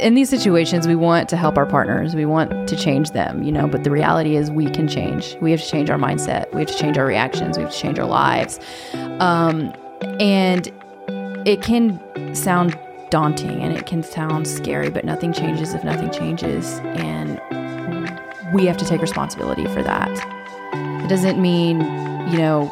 in these situations, we want to help our partners. We want to change them, you know, but the reality is we can change. We have to change our mindset. We have to change our reactions. We have to change our lives. Um, and it can sound daunting and it can sound scary, but nothing changes if nothing changes. And we have to take responsibility for that. It doesn't mean, you know,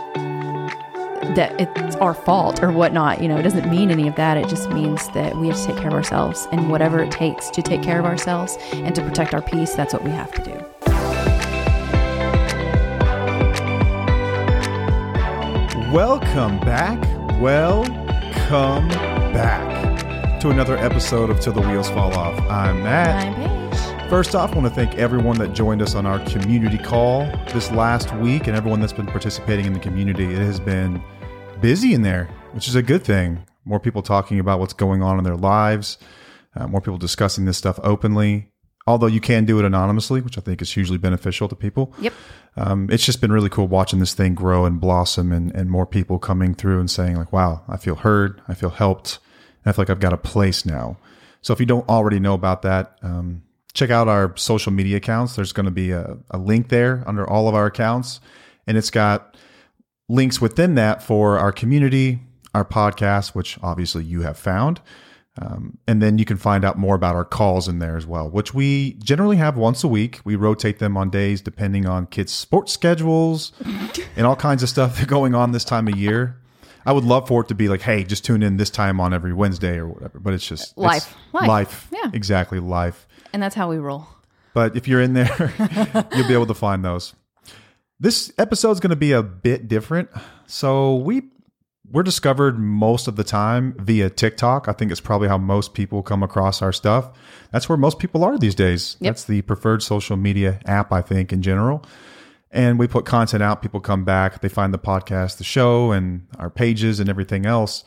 that it's our fault or whatnot. You know, it doesn't mean any of that. It just means that we have to take care of ourselves and whatever it takes to take care of ourselves and to protect our peace, that's what we have to do. Welcome back. Welcome back to another episode of Till the Wheels Fall Off. I'm Matt. I'm Paige. First off, I want to thank everyone that joined us on our community call this last week and everyone that's been participating in the community. It has been busy in there, which is a good thing. More people talking about what's going on in their lives, uh, more people discussing this stuff openly. Although you can do it anonymously, which I think is hugely beneficial to people. Yep. Um, it's just been really cool watching this thing grow and blossom and, and more people coming through and saying, like, wow, I feel heard, I feel helped, and I feel like I've got a place now. So if you don't already know about that, um, check out our social media accounts. There's going to be a, a link there under all of our accounts, and it's got links within that for our community, our podcast, which obviously you have found. Um, and then you can find out more about our calls in there as well, which we generally have once a week. We rotate them on days depending on kids' sports schedules and all kinds of stuff going on this time of year. I would love for it to be like, hey, just tune in this time on every Wednesday or whatever. But it's just it's Life. Life. life. Yeah. exactly life. And that's how we roll. But if you're in there, you'll be able to find those. This episode is going to be a bit different. So we we're discovered most of the time via TikTok. I think it's probably how most people come across our stuff. That's where most people are these days. Yep. That's the preferred social media app, I think, in general. And we put content out, people come back, they find the podcast, the show, and our pages and everything else.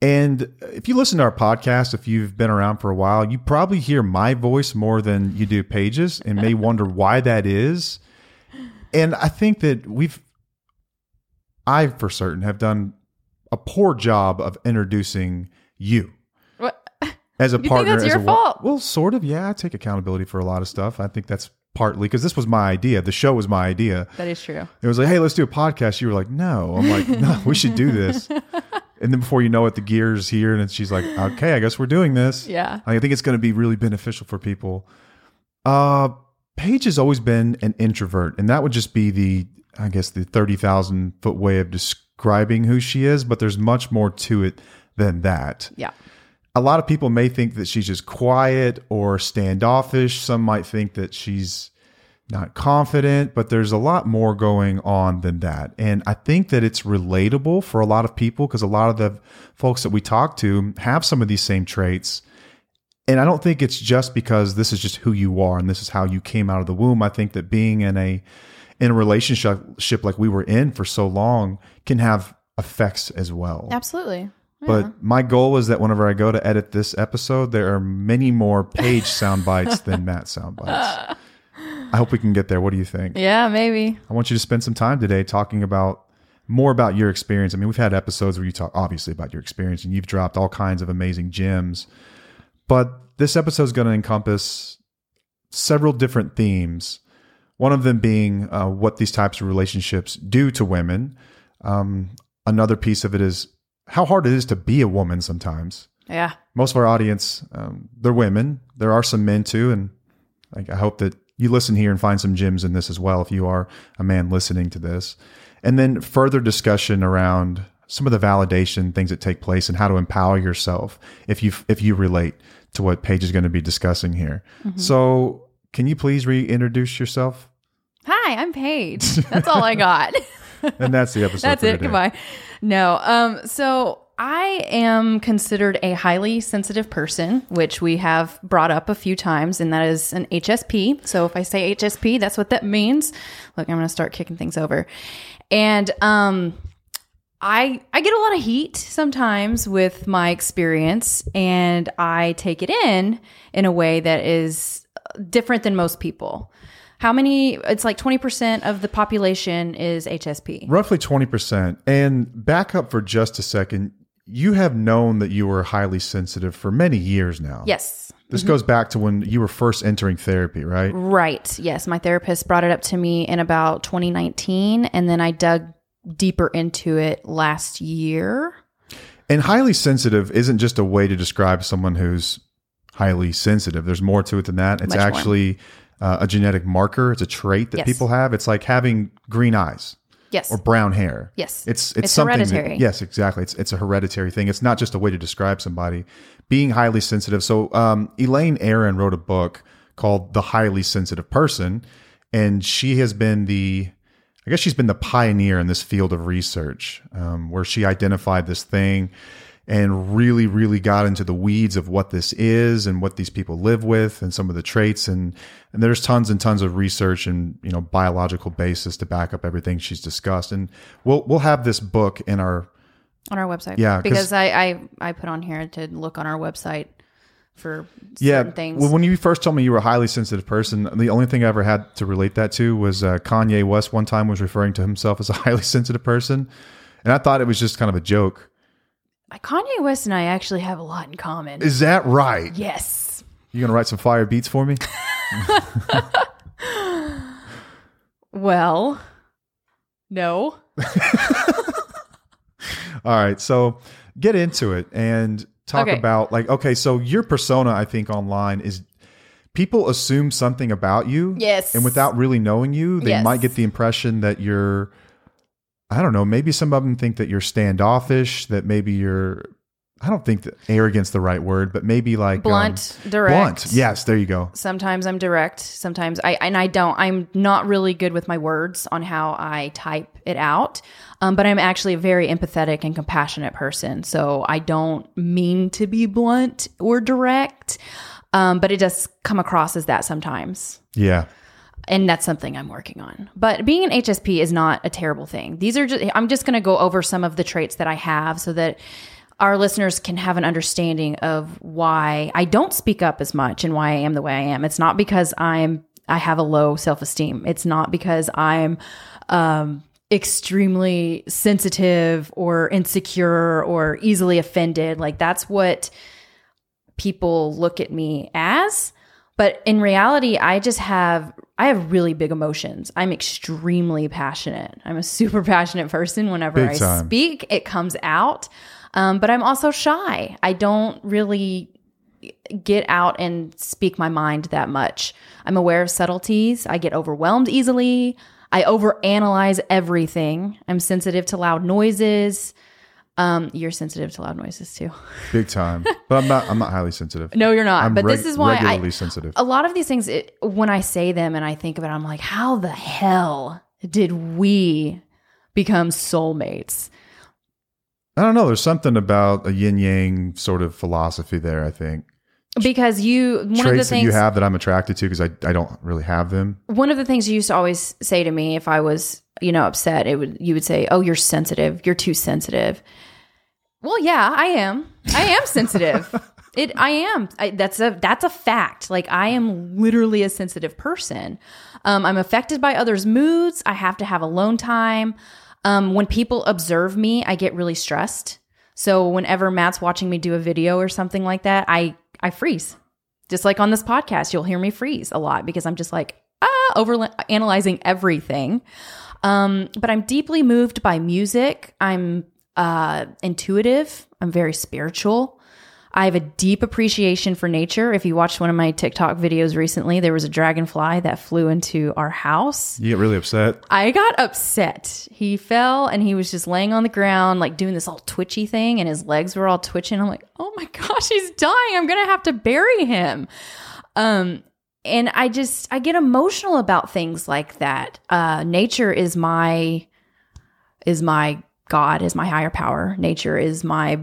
And if you listen to our podcast, if you've been around for a while, you probably hear my voice more than you do Paige's and may wonder why that is. And I think that we've, I for certain have done a poor job of introducing you What? as a You think partner. that's as your a, fault? Well, sort of. Yeah, I take accountability for a lot of stuff. I think that's partly because this was my idea. The show was my idea. That is true. It was like, hey, let's do a podcast. You were like, no. I'm like, no, we should do this. And then before you know it, the gears here, and she's like, okay, I guess we're doing this. Yeah. I think it's going to be really beneficial for people. Uh, Paige has always been an introvert, and that would just be the, I guess, the thirty thousand foot way of describing who she is. But there's much more to it than that. Yeah. A lot of people may think that she's just quiet or standoffish. Some might think that she's not confident, but there's a lot more going on than that. And I think that it's relatable for a lot of people because a lot of the folks that we talk to have some of these same traits. And I don't think it's just because this is just who you are and this is how you came out of the womb. I think that being in a in a relationship like we were in for so long can have effects as well. Absolutely. But my goal is that whenever I go to edit this episode, there are many more Paige sound bites than Matt sound bites. I hope we can get there. What do you think? Yeah, maybe. I want you to spend some time today talking about more about your experience. I mean, we've had episodes where you talk obviously about your experience and you've dropped all kinds of amazing gems. But this episode is going to encompass several different themes. One of them being uh, what these types of relationships do to women. Um, another piece of it is how hard it is to be a woman sometimes. Yeah. Most of our audience, um, they're women. There are some men too, and like, I hope that you listen here and find some gems in this as well. If you are a man listening to this, and then further discussion around some of the validation things that take place and how to empower yourself if you if you relate to what Paige is going to be discussing here. So, can you please reintroduce yourself? Hi, I'm Paige. That's all I got. And that's the episode. That's it. Goodbye. No. Um, so I am considered a highly sensitive person, which we have brought up a few times, and that is an HSP. So if I say HSP, that's what that means. Look, I'm going to start kicking things over. And um, I I get a lot of heat sometimes with my experience, and I take it in in a way that is uh, different than most people. How many? It's like 20% of the population is HSP. Roughly 20%. And back up for just a second. You have known that you were highly sensitive for many years now. Yes. This mm-hmm. goes back to when you were first entering therapy, right? Right. Yes. My therapist brought it up to me in about 2019. And then I dug deeper into it last year. And highly sensitive isn't just a way to describe someone who's highly sensitive. There's more to it than that. It's Much actually uh, a genetic marker. It's a trait that Yes. people have. It's like having green eyes Yes. or brown hair. yes. It's it's, It's something that- hereditary. yes, exactly. It's it's a hereditary thing. It's not just a way to describe somebody being highly sensitive. So um, Elaine Aron wrote a book called The Highly Sensitive Person, and she has been the I guess she's been the pioneer in this field of research, um, where she identified this thing and really, really got into the weeds of what this is and what these people live with and some of the traits and and there's tons and tons of research and you know biological basis to back up everything she's discussed and we'll we'll have this book in our on our website. Yeah. Because I, I, I put on here to look on our website for yeah things. well, when you first told me you were a highly sensitive person the only thing I ever had to relate that to was uh, Kanye West one time was referring to himself as a highly sensitive person and I thought it was just kind of a joke Kanye West and I actually have a lot in common. is that right yes. you gonna write some fire beats for me Well, no. All right, so get into it and talk Okay. about like okay, so your persona I think online is people assume something about you. Yes. And without really knowing you, they Yes. might get the impression that you're I don't know, maybe some of them think that you're standoffish, that maybe you're I don't think that arrogance the right word, but maybe like um, Blunt, direct. Blunt. Yes, there you go. Sometimes I'm direct. Sometimes I and I don't. I'm not really good with my words on how I type it out. Um, but I'm actually a very empathetic and compassionate person. So I don't mean to be blunt or direct. Um, but it does come across as that sometimes. Yeah. and that's something I'm working on. But being an HSP is not a terrible thing. These are just I'm just going to go over some of the traits that I have so that our listeners can have an understanding of why I don't speak up as much and why I am the way I am. It's not because I'm I have a low self-esteem. It's not because I'm um extremely sensitive or insecure or easily offended. Like that's what people look at me as. But in reality, I just have I have really big emotions. I'm extremely passionate. I'm a super passionate person. Whenever Big I time. speak, it comes out. Um, but I'm also shy. I don't really get out and speak my mind that much. I'm aware of subtleties. I get overwhelmed easily. I overanalyze everything. I'm sensitive to loud noises. Um, you're sensitive to loud noises too. Big time. but I'm not I'm not highly sensitive. No, you're not. I'm but this is why I, regularly sensitive. a lot of these things it, when i say them and i think about it i'm like how the hell did we become soulmates I don't know. There's something about a yin yang sort of philosophy there, I think. because you one of the traits that you have that I'm attracted to because I, I don't really have them. one of the things you used to always say to me if i was you know upset it would you would say oh you're sensitive. You're too sensitive. Well yeah i am. I am sensitive. It i am. I, that's a that's a fact. Like i am literally a sensitive person. Um, i'm affected by others moods. I have to have alone time um, when people observe me i get really stressed so whenever matt's watching me do a video or something like that i i freeze just like on this podcast, you'll hear me freeze a lot because I'm just like, ah, over analyzing everything. Um, but I'm deeply moved by music. I'm uh, intuitive. I'm very spiritual. I have a deep appreciation for nature. If you watched one of my TikTok videos recently, there was a dragonfly that flew into our house. You get really upset. I got upset. He fell and he was just laying on the ground, like doing this all twitchy thing, and his legs were all twitching. I'm like, oh my gosh, he's dying. I'm gonna have to bury him. Um, and I just I get emotional about things like that. Uh, nature is my is my God, is my higher power. Nature is my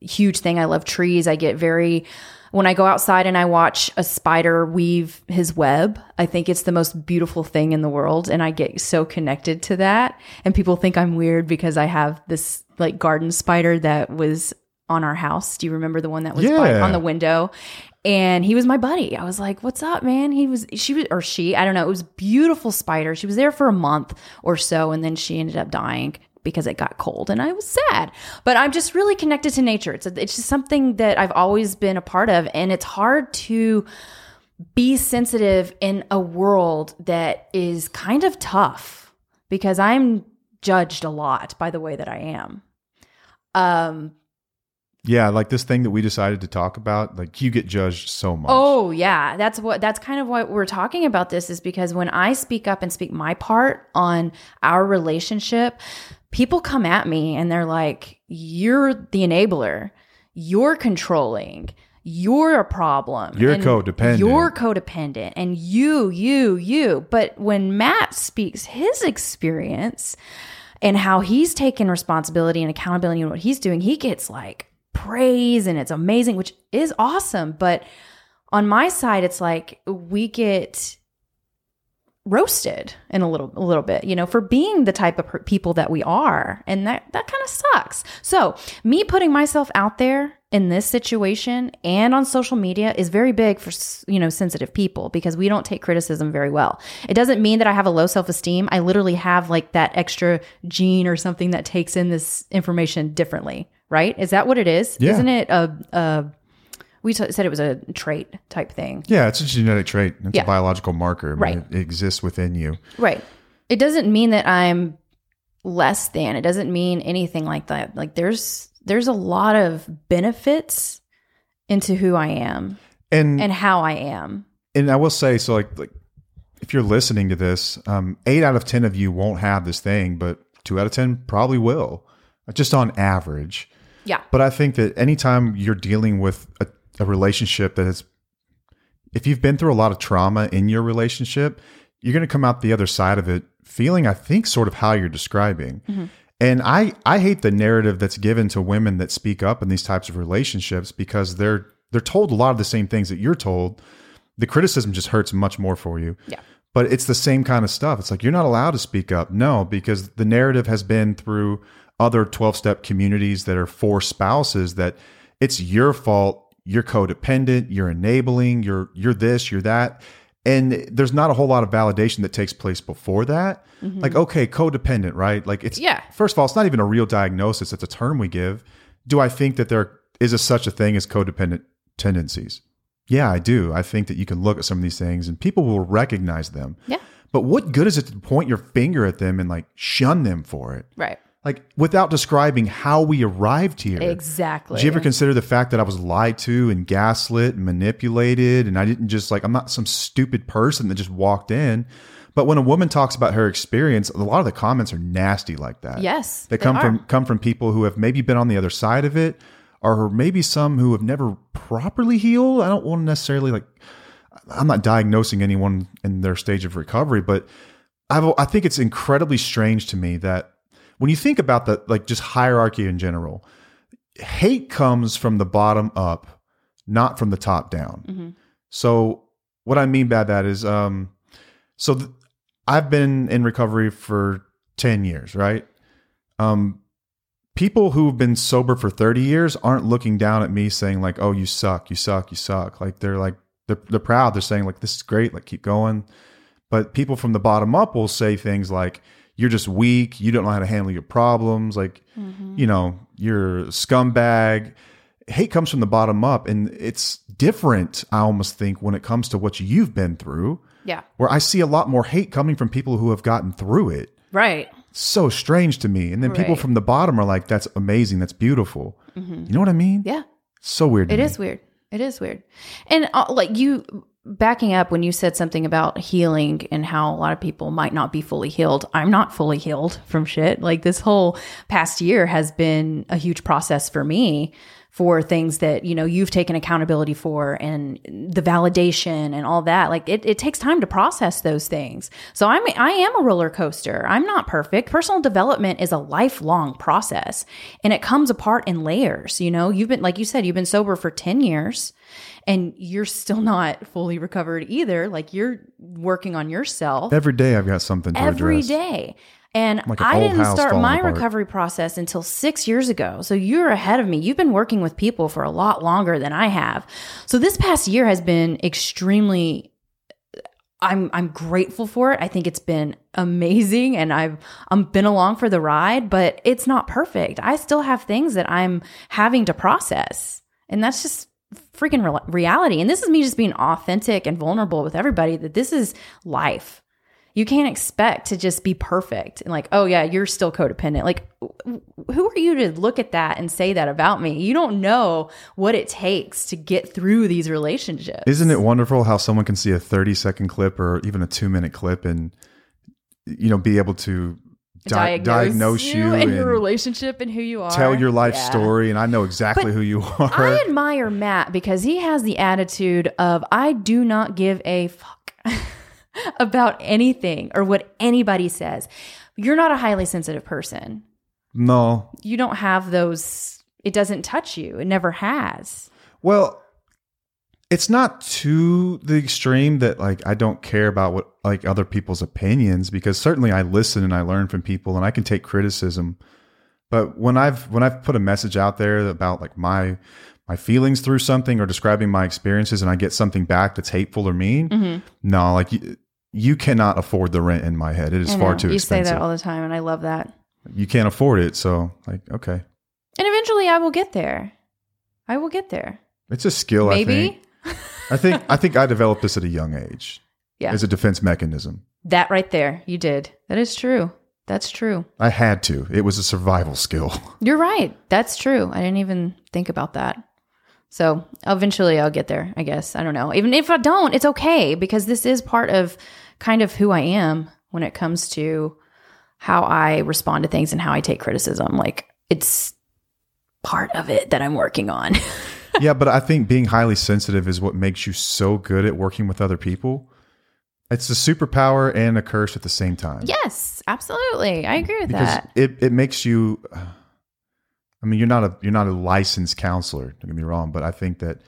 huge thing. I love trees. I get very when I go outside and I watch a spider weave his web, I think it's the most beautiful thing in the world. And I get so connected to that. And people think I'm weird because I have this like garden spider that was on our house. Do you remember the one that was by, on the window? And he was my buddy. I was like, "What's up, man?" He was, she was, or she, I don't know. It was beautiful spider. She was there for a month or so, and then she ended up dying because it got cold and I was sad. But I'm just really connected to nature. It's a, it's just something that I've always been a part of and it's hard to be sensitive in a world that is kind of tough because I'm judged a lot by the way that I am. Um Yeah, like this thing that we decided to talk about, like you get judged so much. Oh yeah, that's what that's kind of what we're talking about this is because when I speak up and speak my part on our relationship, people come at me and they're like, "You're the enabler. You're controlling. You're a problem. You're and codependent." You're codependent and you, you, you." But when Matt speaks his experience and how he's taken responsibility and accountability in what he's doing, he gets like praise and it's amazing, which is awesome. But on my side, it's like we get roasted in a little a little bit you know for being the type of people that we are. And that that kind of sucks. So me putting myself out there in this situation and on social media is very big for you know sensitive people because we don't take criticism very well. It doesn't mean that i have a low self-esteem. I literally have like that extra gene or something that takes in this information differently right? Is that what it is? Yeah. isn't it a, a we t- said it was a trait type thing Yeah, it's a genetic trait. It's Yeah. a biological marker. I mean, Right. It, exists within you. Right. It doesn't mean that I'm less than. It doesn't mean anything like that. Like there's there's a lot of benefits into who I am And and how I am. and I will say, so like like if you're listening to this, um, eight out of ten of you won't have this thing, but two out of ten probably will, just on average. Yeah. But I think that anytime you're dealing with a, a relationship that is, if you've been through a lot of trauma in your relationship, you're going to come out the other side of it feeling, I think, sort of how you're describing. Mm-hmm. And I, I hate the narrative that's given to women that speak up in these types of relationships because they're they're told a lot of the same things that you're told. The criticism just hurts much more for you. Yeah. But it's the same kind of stuff. It's like you're not allowed to speak up. No, because the narrative has been through other 12 step communities that are for spouses that it's your fault, you're codependent, you're enabling, you're you're this, you're that. And there's not a whole lot of validation that takes place before that. Mm-hmm. Like, okay, codependent, right? Like it's Yeah. First of all, it's not even a real diagnosis. It's a term we give. Do I think that there is a, such a thing as codependent tendencies? Yeah, I do. I think that you can look at some of these things and people will recognize them. Yeah. But what good is it to point your finger at them and like shun them for it? Right. Like without describing how we arrived here. Exactly. Did you ever consider the fact that I was lied to and gaslit and manipulated and I didn't just like I'm not some stupid person that just walked in. But when a woman talks about her experience, a lot of the comments are nasty like that. Yes, They they come are. from come from people who have maybe been on the other side of it or maybe some who have never properly healed. I don't want to necessarily like I'm not diagnosing anyone in their stage of recovery, but I've, I think it's incredibly strange to me that when you think about the like just hierarchy in general, hate comes from the bottom up, not from the top down. Mm-hmm. So what I mean by that is, um, so th- I've been in recovery for ten years, right? Um, people who've been sober for 30 years aren't looking down at me saying like oh you suck you suck you suck like they're like they're, they're proud they're saying like this is great like keep going but people from the bottom up will say things like you're just weak you don't know how to handle your problems like you know you're a scumbag hate comes from the bottom up and it's different i almost think when it comes to what you've been through Yeah. where i see a lot more hate coming from people who have gotten through it Right. so strange to me. And then people from the bottom are like, that's amazing. That's beautiful. You know what I mean? Yeah. So weird. to It me. is weird. It is weird. And uh, like you backing up when you said something about healing and how a lot of people might not be fully healed. I'm not fully healed from shit. Like this whole past year has been a huge process for me for things that, you know, you've taken accountability for and the validation and all that. Like it, it takes time to process those things. So I'm I am a roller coaster. I'm not perfect. Personal development is a lifelong process and it comes apart in layers. You know, you've been like you said, you've been sober for 10 years and you're still not fully recovered either. Like you're working on yourself Every day I've got something to every address. day. And Like an I didn't start my apart. recovery process until six years ago. So you're ahead of me. You've been working with people for a lot longer than I have. So this past year has been extremely I'm I'm grateful for it. I think it's been amazing and I've I'm been along for the ride, but it's not perfect. I still have things that I'm having to process. And that's just freaking re- reality. And this is me just being authentic and vulnerable with everybody that this is life. You can't expect to just be perfect and like, oh yeah, you're still codependent. Like, who are you to look at that and say that about me? You don't know what it takes to get through these relationships. Isn't it wonderful how someone can see a 30 second clip or even a two minute clip and, you know, be able to di- diagnose, you, and, your relationship and who you are. Tell your life Yeah. story, and I know exactly But who you are. I admire Matt because he has the attitude of I do not give a fuck about anything or what anybody says. You're not a highly sensitive person. no, You don't have those it doesn't touch you. It never has. well, it's not to the extreme that like I don't care about what like other people's opinions because certainly I listen and I learn from people and I can take criticism. But when I've when I've put a message out there about like my my feelings through something or describing my experiences and I get something back that's hateful or mean, Mm-hmm. no, like you, you cannot afford the rent in my head. It is far too you expensive. say that all the time and I love that. you can't afford it, so like okay. And eventually I will get there. I will get there. It's a skill, I think. Maybe. I think I think I developed this at a young age Yeah. as a defense mechanism. That right there. You did. That is true. That's true. I had to. It was a survival skill. You're right. That's true. I didn't even think about that. So eventually I'll get there, I guess. I don't know. Even if I don't, it's okay because this is part of kind of who I am when it comes to how I respond to things and how I take criticism. Like it's part of it that I'm working on. yeah, but I think being highly sensitive is what makes you so good at working with other people. It's a superpower and a curse at the same time. yes, absolutely. I agree with because that. it, it makes you uh, I mean you're not a you're not a licensed counselor, don't get me wrong, but I think that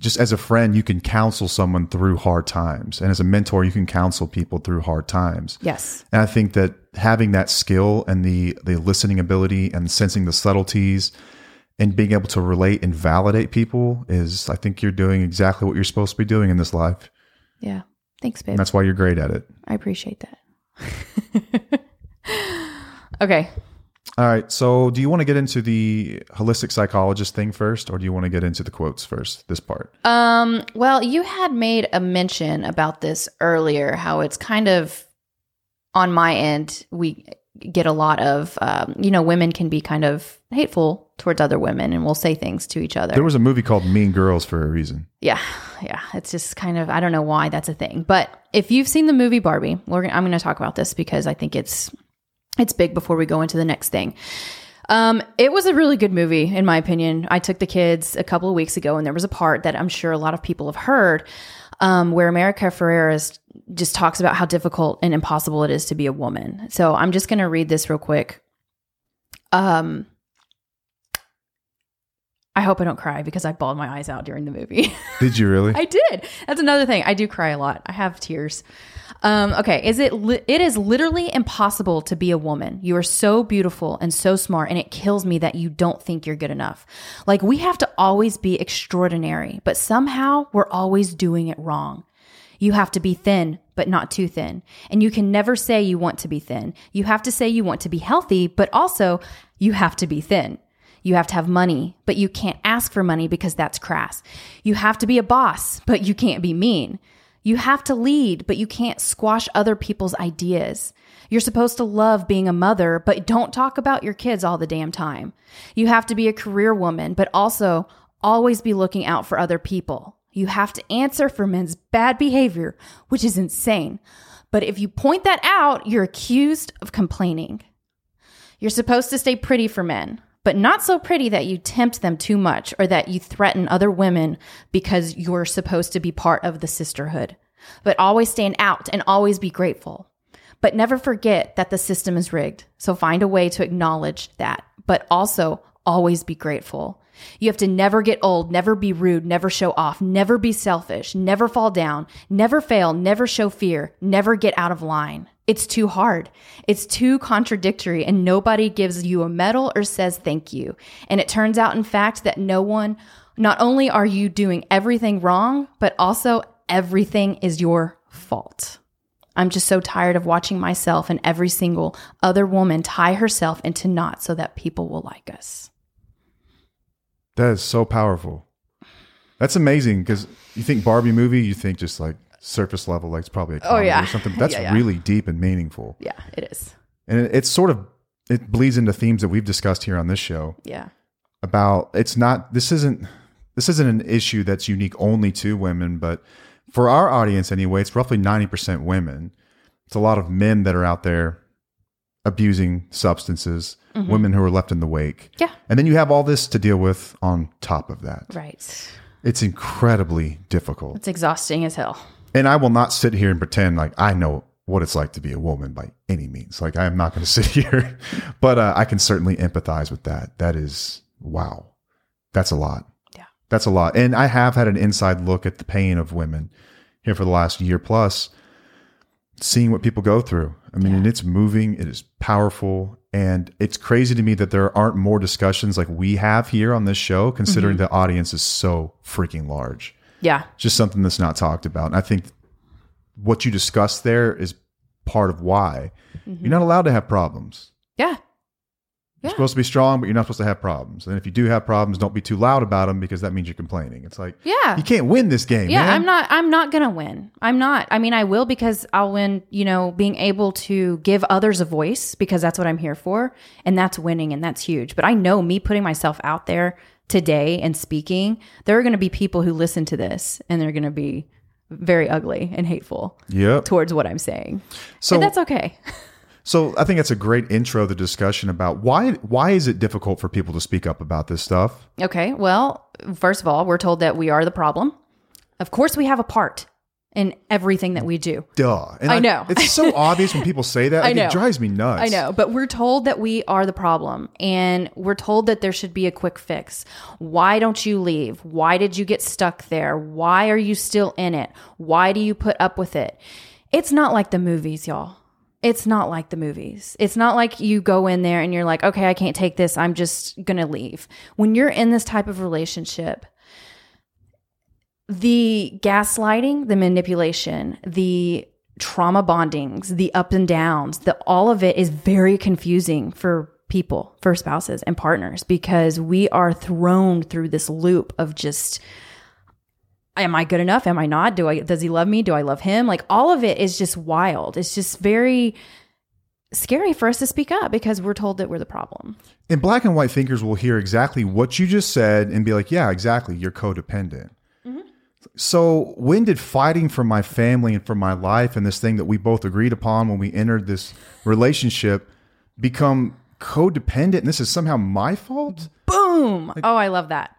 just as a friend you can counsel someone through hard times and as a mentor you can counsel people through hard times. Yes. And I think that having that skill and the the listening ability and sensing the subtleties and being able to relate and validate people is I think you're doing exactly what you're supposed to be doing in this life. Yeah. Thanks, babe. And that's why you're great at it. I appreciate that. okay. All right. So, do you want to get into the holistic psychologist thing first, or do you want to get into the quotes first? This part. Um, well, you had made a mention about this earlier, how it's kind of on my end, we get a lot of, um, you know, women can be kind of hateful towards other women and we'll say things to each other. There was a movie called Mean Girls for a reason. yeah. Yeah. It's just kind of, I don't know why that's a thing. But if you've seen the movie Barbie, we're, I'm going to talk about this because I think it's, it's big before we go into the next thing. Um, it was a really good movie, in my opinion. I took the kids a couple of weeks ago, and there was a part that I'm sure a lot of people have heard, um, where America Ferrera just talks about how difficult and impossible it is to be a woman. So I'm just going to read this real quick. Um, I hope I don't cry because I bawled my eyes out during the movie. Did you really? I did. That's another thing. I do cry a lot. I have tears. Um, okay, is it? Li- it is literally impossible to be a woman. You are so beautiful and so smart, and it kills me that you don't think you're good enough. Like we have to always be extraordinary, but somehow we're always doing it wrong. You have to be thin, but not too thin. And you can never say you want to be thin. You have to say you want to be healthy, but also you have to be thin. You have to have money, but you can't ask for money because that's crass. You have to be a boss, but you can't be mean. You have to lead, but you can't squash other people's ideas. You're supposed to love being a mother, but don't talk about your kids all the damn time. You have to be a career woman, but also always be looking out for other people. You have to answer for men's bad behavior, which is insane. But if you point that out, you're accused of complaining. You're supposed to stay pretty for men, but not so pretty that you tempt them too much or that you threaten other women because you're supposed to be part of the sisterhood. But always stand out and always be grateful. But never forget that the system is rigged. So find a way to acknowledge that, but also always be grateful. You have to never get old, never be rude, never show off, never be selfish, never fall down, never fail, never show fear, never get out of line. It's too hard. It's too contradictory, and nobody gives you a medal or says thank you. And it turns out, in fact, that no one, not only are you doing everything wrong, but also everything is your fault. I'm just so tired of watching myself and every single other woman tie herself into knots so that people will like us. That is so powerful. That's amazing because you think Barbie movie, you think just like surface level, like it's probably a oh, comedy Oh, yeah. or something. But that's Yeah, yeah. really deep and meaningful, Yeah, it is. and it, it's sort of it bleeds into themes that we've discussed here on this show Yeah. about. It's not. This isn't. This isn't an issue that's unique only to women, but for our audience anyway, it's roughly ninety percent women. It's a lot of men that are out there abusing substances, mm-hmm. women who are left in the wake. Yeah. And then you have all this to deal with on top of that. Right. It's incredibly difficult. It's exhausting as hell. And I will not sit here and pretend like I know what it's like to be a woman by any means. Like I am not going to sit here, but uh, I can certainly empathize with that. That is wow. That's a lot. Yeah. That's a lot. And I have had an inside look at the pain of women here for the last year plus, seeing what people go through. I mean, and it's moving, it is powerful, and it's crazy to me that there aren't more discussions like we have here on this show, considering the audience is so freaking large Yeah. just something that's not talked about. And I think what you discussed there is part of why mm-hmm. you're not allowed to have problems. Yeah. You're Yeah. supposed to be strong, but you're not supposed to have problems. And if you do have problems, don't be too loud about them because that means you're complaining. It's like, Yeah. you can't win this game. Yeah, man. I'm not I'm not going to win. I'm not. I mean, I will because I'll win, you know, being able to give others a voice because that's what I'm here for, and that's winning and that's huge. But I know me putting myself out there today and speaking, there are going to be people who listen to this and they're going to be very ugly and hateful Yep. towards what I'm saying. So, and that's okay. so I think that's a great intro to the discussion about why why is it difficult for people to speak up about this stuff? Okay. Well, first of all, we're told that we are the problem. Of course, we have a part in everything that we do. Duh. And I know. It's so obvious when people say that. Like, know. It drives me nuts. I know, but we're told that we are the problem and we're told that there should be a quick fix. Why don't you leave? Why did you get stuck there? Why are you still in it? Why do you put up with it? It's not like the movies, y'all. It's not like the movies. It's not like you go in there and you're like, okay, I can't take this. I'm just going to leave. When you're in this type of relationship, the gaslighting, the manipulation, the trauma bondings, the ups and downs, the all of it is very confusing for people, for spouses and partners because we are thrown through this loop of just am I good enough? Am I not? Do I does he love me? Do I love him? Like all of it is just wild. It's just very scary for us to speak up because we're told that we're the problem. And black and white thinkers will hear exactly what you just said and be like, yeah, exactly. You're codependent. So, when did fighting for my family and for my life and this thing that we both agreed upon when we entered this relationship become codependent and this is somehow my fault? Boom. oh, I love that.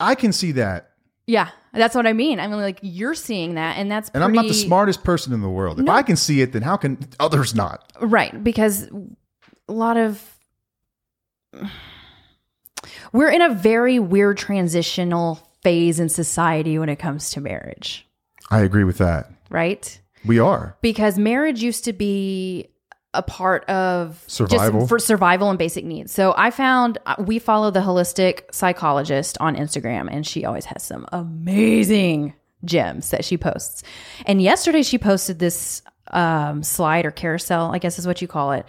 I can see that. Yeah, that's what I mean. I mean, like you're seeing that, and that's And I'm not the smartest person in the world. If I can see it, then how can others not? right? Because a lot of we're in a very weird transitional phase in society when it comes to marriage, I agree with that. right? We are. Because marriage used to be a part of Survival. for survival and basic needs. So I found uh, we follow the holistic psychologist on Instagram, and she always has some amazing gems that she posts. And yesterday she posted this um, slide or carousel, I guess is what you call it,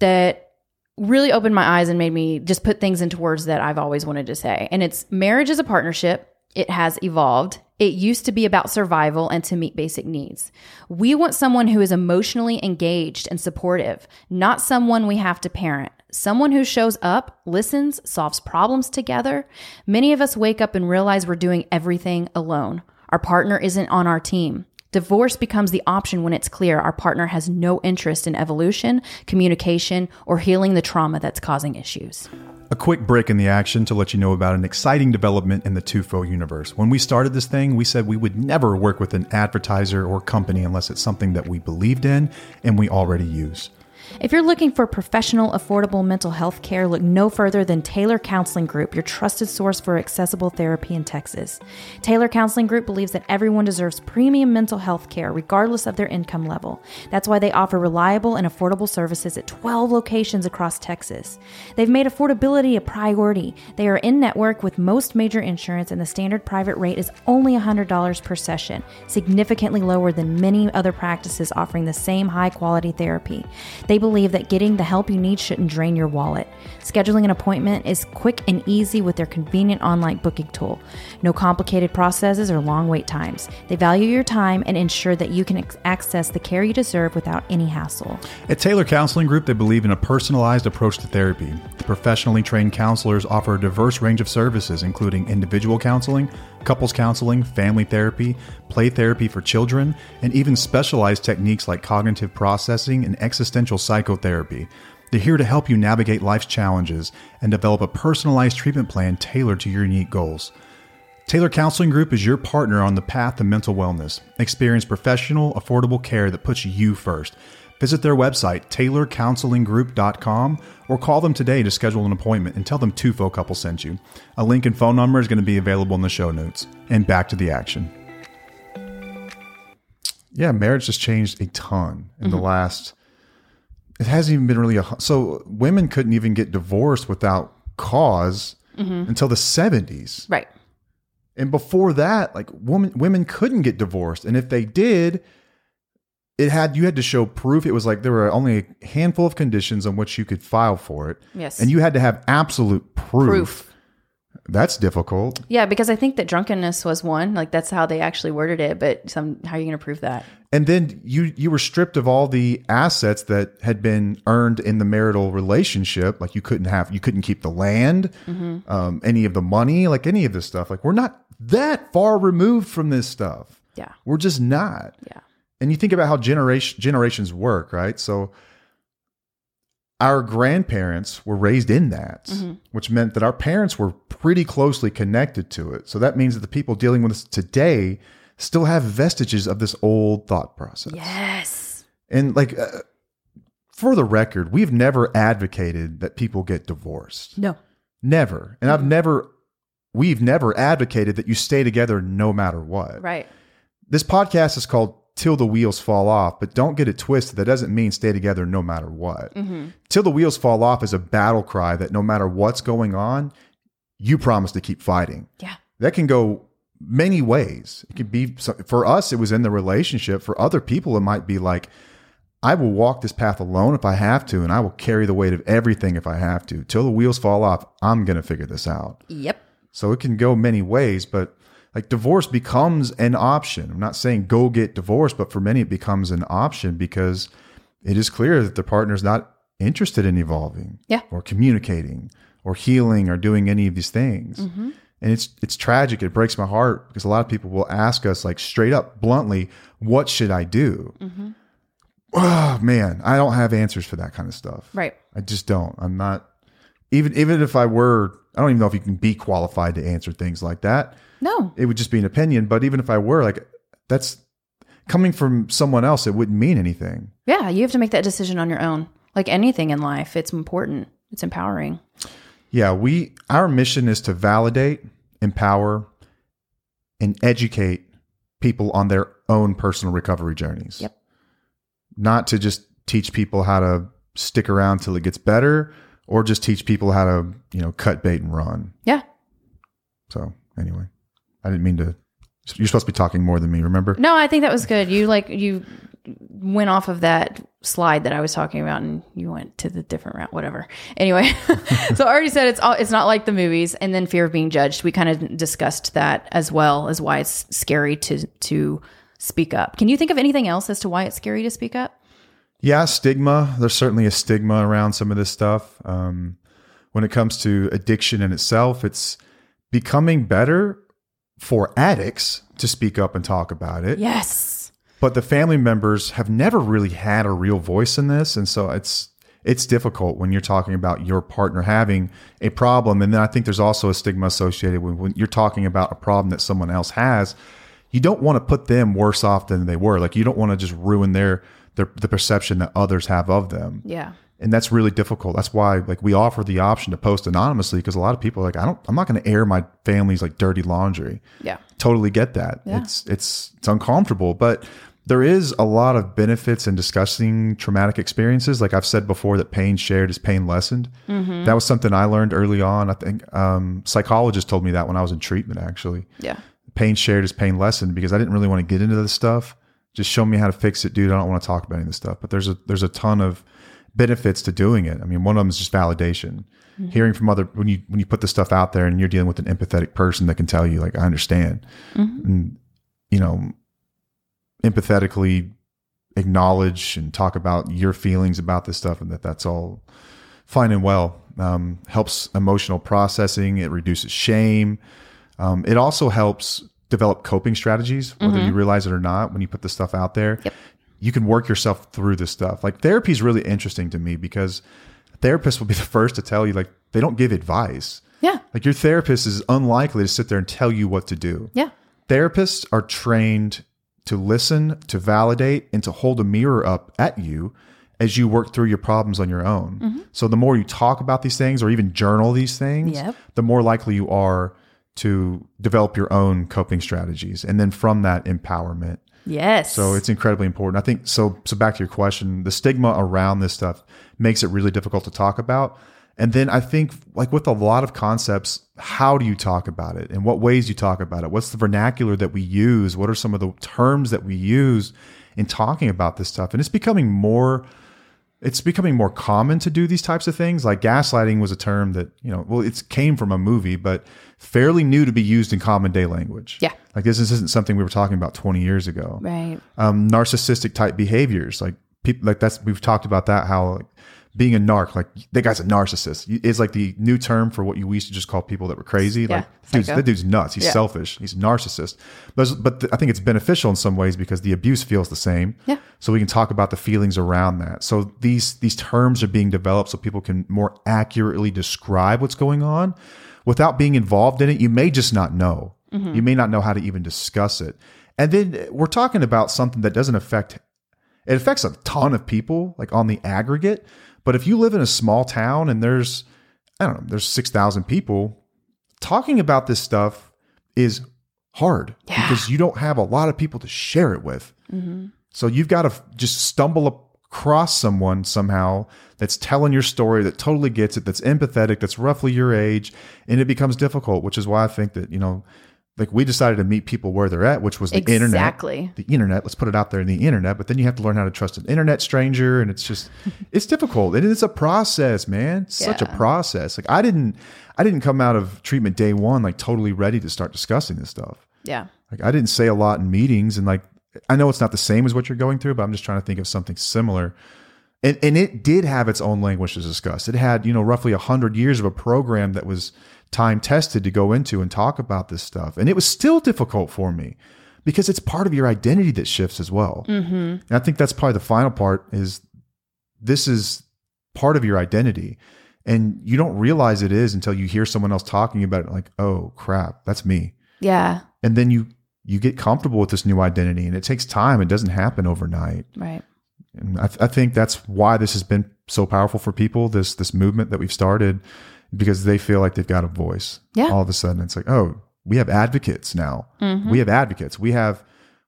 that really opened my eyes and made me just put things into words that I've always wanted to say. And it's marriage is a partnership. It has evolved. It used to be about survival and to meet basic needs. We want someone who is emotionally engaged and supportive, not someone we have to parent. Someone who shows up, listens, solves problems together. Many of us wake up and realize we're doing everything alone. Our partner isn't on our team. Divorce becomes the option when it's clear our partner has no interest in evolution, communication, or healing the trauma that's causing issues. A quick break in the action to let you know about an exciting development in the Tufo universe. When we started this thing, we said we would never work with an advertiser or company unless it's something that we believed in and we already use. If you're looking for professional, affordable mental health care, look no further than Taylor Counseling Group, your trusted source for accessible therapy in Texas. Taylor Counseling Group believes that everyone deserves premium mental health care, regardless of their income level. That's why they offer reliable and affordable services at 12 locations across Texas. They've made affordability a priority. They are in network with most major insurance, and the standard private rate is only $100 per session, significantly lower than many other practices offering the same high quality therapy. They believe that getting the help you need shouldn't drain your wallet. Scheduling an appointment is quick and easy with their convenient online booking tool. No complicated processes or long wait times. They value your time and ensure that you can ex- access the care you deserve without any hassle. At Taylor Counseling Group, they believe in a personalized approach to therapy. The professionally trained counselors offer a diverse range of services, including individual counseling, couples counseling, family therapy, play therapy for children, and even specialized techniques like cognitive processing and existential psychotherapy. They're here to help you navigate life's challenges and develop a personalized treatment plan tailored to your unique goals. Taylor Counseling Group is your partner on the path to mental wellness. Experience professional, affordable care that puts you first. Visit their website, taylorcounselinggroup.com, or call them today to schedule an appointment and tell them two Tufo Couple sent you. A link and phone number is going to be available in the show notes. And back to the action. Yeah, marriage has changed a ton in the mm-hmm. last. It hasn't even been really a. So women couldn't even get divorced without because mm-hmm. until the 70s. Right. And before that, like women women couldn't get divorced. And if they did, it had you had to show proof. It was like there were only a handful of conditions on which you could file for it. Yes. And you had to have absolute proof. Proof. That's difficult. Yeah, because I think that drunkenness was one. Like that's how they actually worded it. But some, how are you going to prove that? And then you you were stripped of all the assets that had been earned in the marital relationship. Like you couldn't have you couldn't keep the land, um, any of the money, like any of this stuff. Like we're not that far removed from this stuff. Yeah. We're just not. Yeah. And you think about how generation generations work, right? So our grandparents were raised in that, which meant that our parents were pretty closely connected to it. So that means that the people dealing with this today still have vestiges of this old thought process. Yes. And like uh, for the record, we've never advocated that people get divorced. No. Never. And I've never we've never advocated that you stay together no matter what. Right. This podcast is called Till the Wheels Fall Off, but don't get it twisted. That doesn't mean stay together no matter what. Mm-hmm. Till the Wheels Fall Off is a battle cry that no matter what's going on, you promise to keep fighting. Yeah. That can go many ways. It could be for us, it was in the relationship. For other people, it might be like, I will walk this path alone if I have to, and I will carry the weight of everything if I have to. Till the wheels fall off, I'm going to figure this out. Yep. So it can go many ways, but like divorce becomes an option. I'm not saying go get divorced, but for many it becomes an option because it is clear that the partner's not interested in evolving Yeah. or communicating or healing or doing any of these things. Mm-hmm. And it's it's tragic. It breaks my heart because a lot of people will ask us like straight up bluntly, what should I do? Mm-hmm. Oh man, I don't have answers for that kind of stuff. Right. I just don't. I'm not even even if I were, I don't even know if you can be qualified to answer things like that. No. It would just be an opinion. But even if I were, like that's coming from someone else, it wouldn't mean anything. Yeah. You have to make that decision on your own. Like anything in life, it's important. It's empowering. Yeah, we our mission is to validate, empower, and educate people on their own personal recovery journeys. Yep. Not to just teach people how to stick around till it gets better or just teach people how to, you know, cut bait and run. Yeah. So anyway, I didn't mean to. You're supposed to be talking more than me. Remember? No, I think that was good. You like you went off of that slide that I was talking about, and you went to the different route. Whatever. Anyway, so I already said it's all, it's not like the movies, and then fear of being judged. We kind of discussed that as well as why it's scary to to speak up. Can you think of anything else as to why it's scary to speak up? Yeah, stigma. There's certainly a stigma around some of this stuff. Um, when it comes to addiction in itself, it's becoming better for addicts to speak up and talk about it. Yes. But the family members have never really had a real voice in this, and so it's it's difficult when you're talking about your partner having a problem. And then I think there's also a stigma associated with when you're talking about a problem that someone else has. You don't want to put them worse off than they were. Like you don't want to just ruin their their the perception that others have of them Yeah. and that's really difficult that's why like we offer the option to post anonymously because a lot of people are like i don't i'm not going to air my family's like dirty laundry Yeah. totally get that Yeah. it's it's it's uncomfortable but there is a lot of benefits in discussing traumatic experiences like i've said before that pain shared is pain lessened Mm-hmm. that was something i learned early on i think um, psychologists told me that when i was in treatment actually Yeah. pain shared is pain lessened because I didn't really want to get into this stuff. Just show me how to fix it, dude. I don't want to talk about any of this stuff. But there's a there's a ton of benefits to doing it. I mean, one of them is just validation. Hearing from other when you when you put this stuff out there and you're dealing with an empathetic person that can tell you like I understand, and you know, empathetically acknowledge and talk about your feelings about this stuff and that that's all fine and well. Um, helps emotional processing. It reduces shame. Um, it also helps develop coping strategies, whether you realize it or not. When you put this stuff out there, Yep. you can work yourself through this stuff. Like therapy is really interesting to me because therapists will be the first to tell you like they don't give advice. Yeah. Like your therapist is unlikely to sit there and tell you what to do. Yeah. Therapists are trained to listen, to validate, and to hold a mirror up at you as you work through your problems on your own. Mm-hmm. So the more you talk about these things or even journal these things, Yep. the more likely you are to develop your own coping strategies. And then from that empowerment. Yes. So it's incredibly important. I think so. So back to your question, the stigma around this stuff makes it really difficult to talk about. And then I think, like with a lot of concepts, how do you talk about it? In what ways you talk about it? What's the vernacular that we use? What are some of the terms that we use in talking about this stuff? And it's becoming more it's becoming more common to do these types of things. Like gaslighting was a term that, you know, well, it came from a movie, but fairly new to be used in common day language. Yeah. Like this isn't something we were talking about 20 years ago right. um, narcissistic type behaviors. Like people, like that's we've talked about that. How like, being a narc, like that guy's a narcissist, is like the new term for what you used to just call people that were crazy. Yeah, like, dude's, psycho. that dude's nuts. He's Yeah. selfish. He's a narcissist. But but I think it's beneficial in some ways because the abuse feels the same. Yeah. So we can talk about the feelings around that. So these these terms are being developed so people can more accurately describe what's going on without being involved in it. You may just not know. Mm-hmm. You may not know how to even discuss it. And then we're talking about something that doesn't affect it affects a ton of people like on the aggregate but if you live in a small town and there's i don't know there's 6000 people talking about this stuff is hard Yeah. because you don't have a lot of people to share it with mm-hmm. so you've got to just stumble across someone somehow that's telling your story that totally gets it that's empathetic that's roughly your age and it becomes difficult which is why i think that you know like we decided to meet people where they're at which was the internet Exactly. the internet. Let's put it out there in the internet, but then you have to learn how to trust an internet stranger, and it's just it's difficult. And it's a process, man. It's such a process. Like I didn't I didn't come out of treatment day one like totally ready to start discussing this stuff. Yeah. Like I didn't say a lot in meetings, and like I know it's not the same as what you're going through, but I'm just trying to think of something similar. And and it did have its own language to discuss. It had you know roughly hundred years of a program that was time tested to go into and talk about this stuff, and it was still difficult for me because it's part of your identity that shifts as well. Mm-hmm. And I think that's probably the final part is this is part of your identity. And you don't realize it is until you hear someone else talking about it, like, oh crap, that's me Yeah. and then you you get comfortable with this new identity and it takes time it doesn't happen overnight Right. and I, I think that's why this has been so powerful for people this this movement that we've started because they feel like they've got a voice. Yeah. all of a sudden it's like oh we have advocates now. Mm-hmm. We have advocates. We have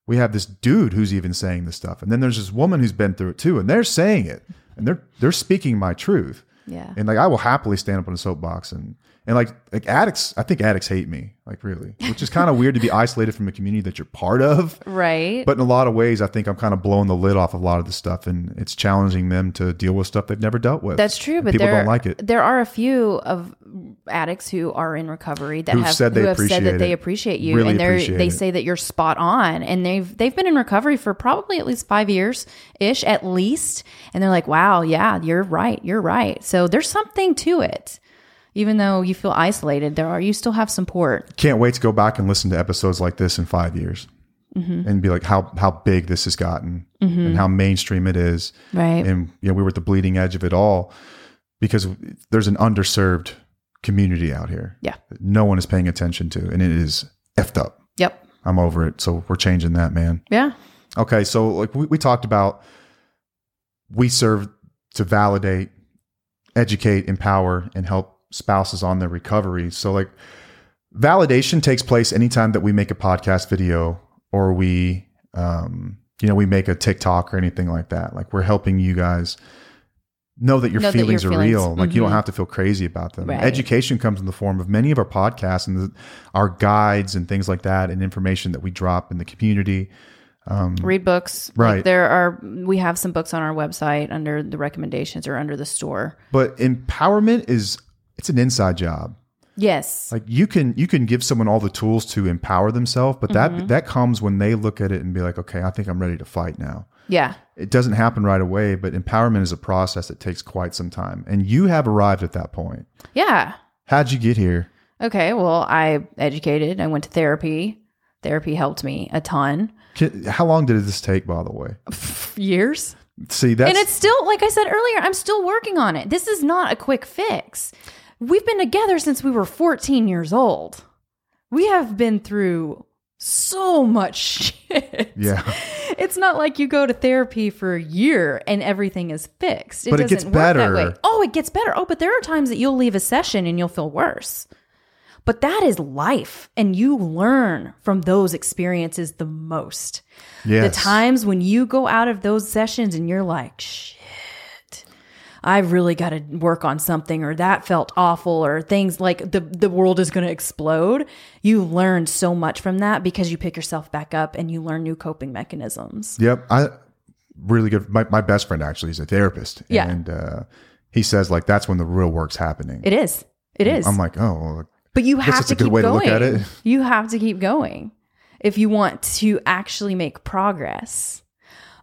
we have this dude who's even saying this stuff. And then there's this woman who's been through it too and they're saying it and they're they're speaking my truth. Yeah. and like I will happily stand up on a soapbox and and like like addicts, I think addicts hate me, like really, which is kind of weird to be isolated from a community that you're part of. Right. But in a lot of ways, I think I'm kind of blowing the lid off of a lot of the stuff, and it's challenging them to deal with stuff they've never dealt with. That's true, but people there don't like it. there are a few of addicts who are in recovery that Who've have said they who have said that they appreciate you Really and they they it. say that you're spot on and they've they've been in recovery for probably at least 5 years ish at least and they're like wow yeah you're right you're right so there's something to it even though you feel isolated there are you still have support. Can't wait to go back and listen to episodes like this in five years, Mm-hmm. and be like how how big this has gotten and how mainstream it is. right. And you know we were at the bleeding edge of it all because there's an underserved community out here Yeah. no one is paying attention to and it is effed up. Yep. I'm over it. So we're changing that man. Yeah. Okay. So like we, we talked about we serve to validate, educate, empower, and help spouses on their recovery. So, like, validation takes place anytime that we make a podcast video or we, um, you know, we make a TikTok or anything like that. Like, we're helping you guys know that your Know that your feelings are feelings- real. Like, you don't Mhm. have to feel crazy about them. Right. Education comes in the form of many of our podcasts and the, our guides and things like that, and information that we drop in the community. Um, Read books. Like, Right. there are we have some books on our website under the recommendations or under the store. But empowerment is it's an inside job. Yes. like you can you can give someone all the tools to empower themselves but Mm-hmm. that that comes when they look at it and be like okay i think i'm ready to fight now yeah. it doesn't happen right away but empowerment is a process that takes quite some time and you have arrived at that point Yeah. how'd you get here Okay. Well, I educated. I went to therapy. Therapy helped me a ton. How long did this take by the way Years. see that, and it's still, like I said earlier, I'm still working on it. This is not a quick fix. We've been together since we were 14 years old. We have been through so much shit. yeah It's not like you go to therapy for a year and everything is fixed. It But it doesn't gets work that better. way. Oh, it gets better. Oh, but there are times that you'll leave a session and you'll feel worse. But that is life. And you learn from those experiences the most. yes The times when you go out of those sessions and you're like, shit, I really got to work on something, or that felt awful, or things like the, the world is going to explode. You learn so much from that because you pick yourself back up and you learn new coping mechanisms. yep i really good my, my best friend actually is a therapist Yeah. and uh he says like that's when the real work's happening It is. It is. i'm like oh well, but you have to a good keep way to going. look at it. You have to keep going if you want to actually make progress.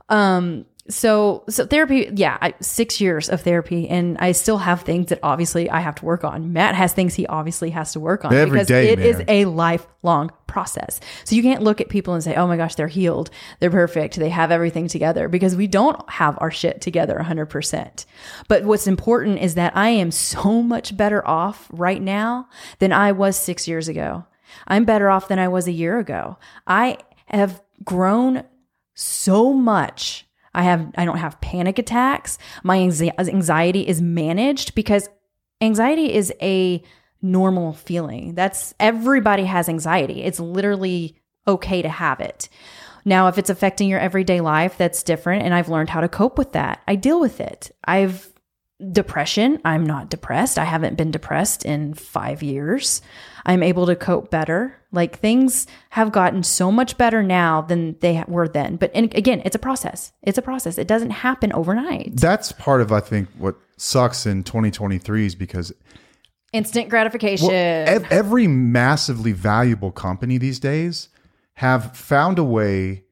Um. So so therapy, yeah, I, six years of therapy, and I still have things that obviously I have to work on. Matt has things he obviously has to work on Every because day, it is man. a lifelong process. So you can't look at people and say, "Oh my gosh, they're healed, they're perfect, they have everything together," because we don't have our shit together 100%. But what's important is that I am so much better off right now than I was 6 years ago. I'm better off than I was a year ago. I have grown so much. I have I don't have panic attacks. My anxiety is managed because anxiety is a normal feeling. That's everybody has anxiety. It's literally okay to have it. Now, if it's affecting your everyday life, that's different and I've learned how to cope with that. I deal with it. I've depression, I'm not depressed. I haven't been depressed in 5 years. I'm able to cope better. Like things have gotten so much better now than they were then. But and again, it's a process. It's a process. It doesn't happen overnight. that's part of i think what sucks in 2023 is because Instant gratification. ev- every massively valuable company these days have found a way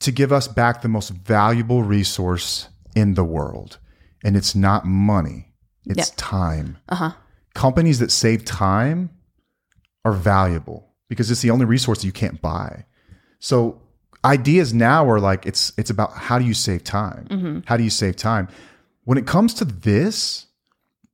to give us back the most valuable resource in the world and it's not money it's Yeah. time. Uh-huh. companies that save time are valuable because it's the only resource that you can't buy. So ideas now are like it's it's about how do you save time? How do you save time? When it comes to this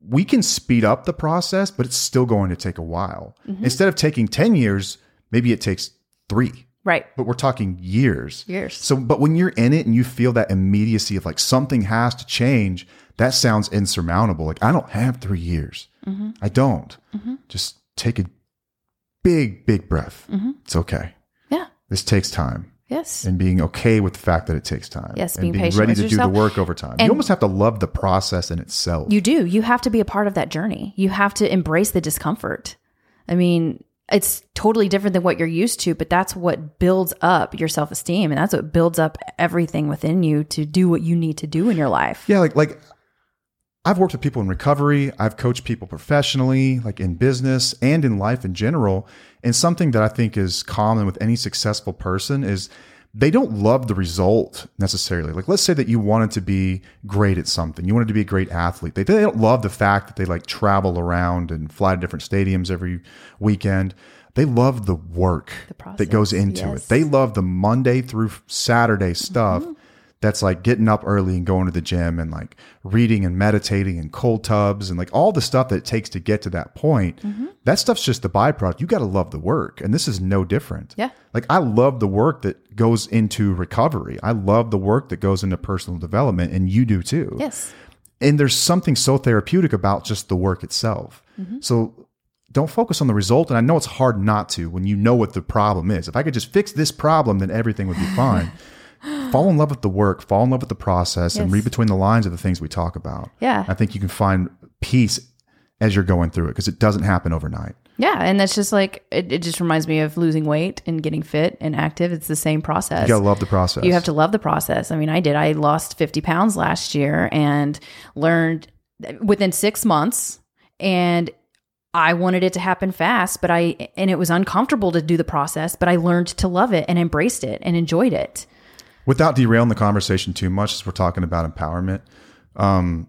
we can speed up the process but it's still going to take a while. Instead of taking 10 years maybe it takes 3 Right. but we're talking years Years. so but when you're in it and you feel that immediacy of like something has to change that sounds insurmountable like i don't have 3 years Mm-hmm. i don't just take a big big breath Mm-hmm. it's okay Yeah. this takes time Yes. and being okay with the fact that it takes time. Yes, and being being ready to yourself. do the work over time. And- you almost have to love the process in itself. You do. You have to be a part of that journey. You have to embrace the discomfort. I mean, it's totally different than what you're used to, but that's what builds up your self esteem. And that's what builds up everything within you to do what you need to do in your life. yeah, like like I've worked with people in recovery. I've coached people professionally, like in business and in life in general. And something that I think is common with any successful person is they don't love the result necessarily. Like, let's say that you wanted to be great at something, you wanted to be a great athlete. They, they don't love the fact that they like travel around and fly to different stadiums every weekend. They love the work process, that goes into yes. it. They love the Monday through Saturday stuff Mm-hmm. That's like getting up early and going to the gym and like reading and meditating and cold tubs and like all the stuff that it takes to get to that point, Mm-hmm. that stuff's just the byproduct. You got to love the work. And this is no different. Yeah. Like I love the work that goes into recovery. I love the work that goes into personal development and you do too. Yes. And there's something so therapeutic about just the work itself. So don't focus on the result. And I know it's hard not to when you know what the problem is. If I could just fix this problem, then everything would be fine. fall in love with the work, fall in love with the process, and read between the lines of the things we talk about. Yeah. I think you can find peace as you're going through it because it doesn't happen overnight. Yeah. And that's just like, it, it just reminds me of losing weight and getting fit and active. It's the same process. You gotta love the process. You have to love the process. I mean, I did. I lost 50 pounds last year and learned within six months. And I wanted it to happen fast, but I, and it was uncomfortable to do the process, but I learned to love it and embraced it and enjoyed it. Without derailing the conversation too much as we're talking about empowerment um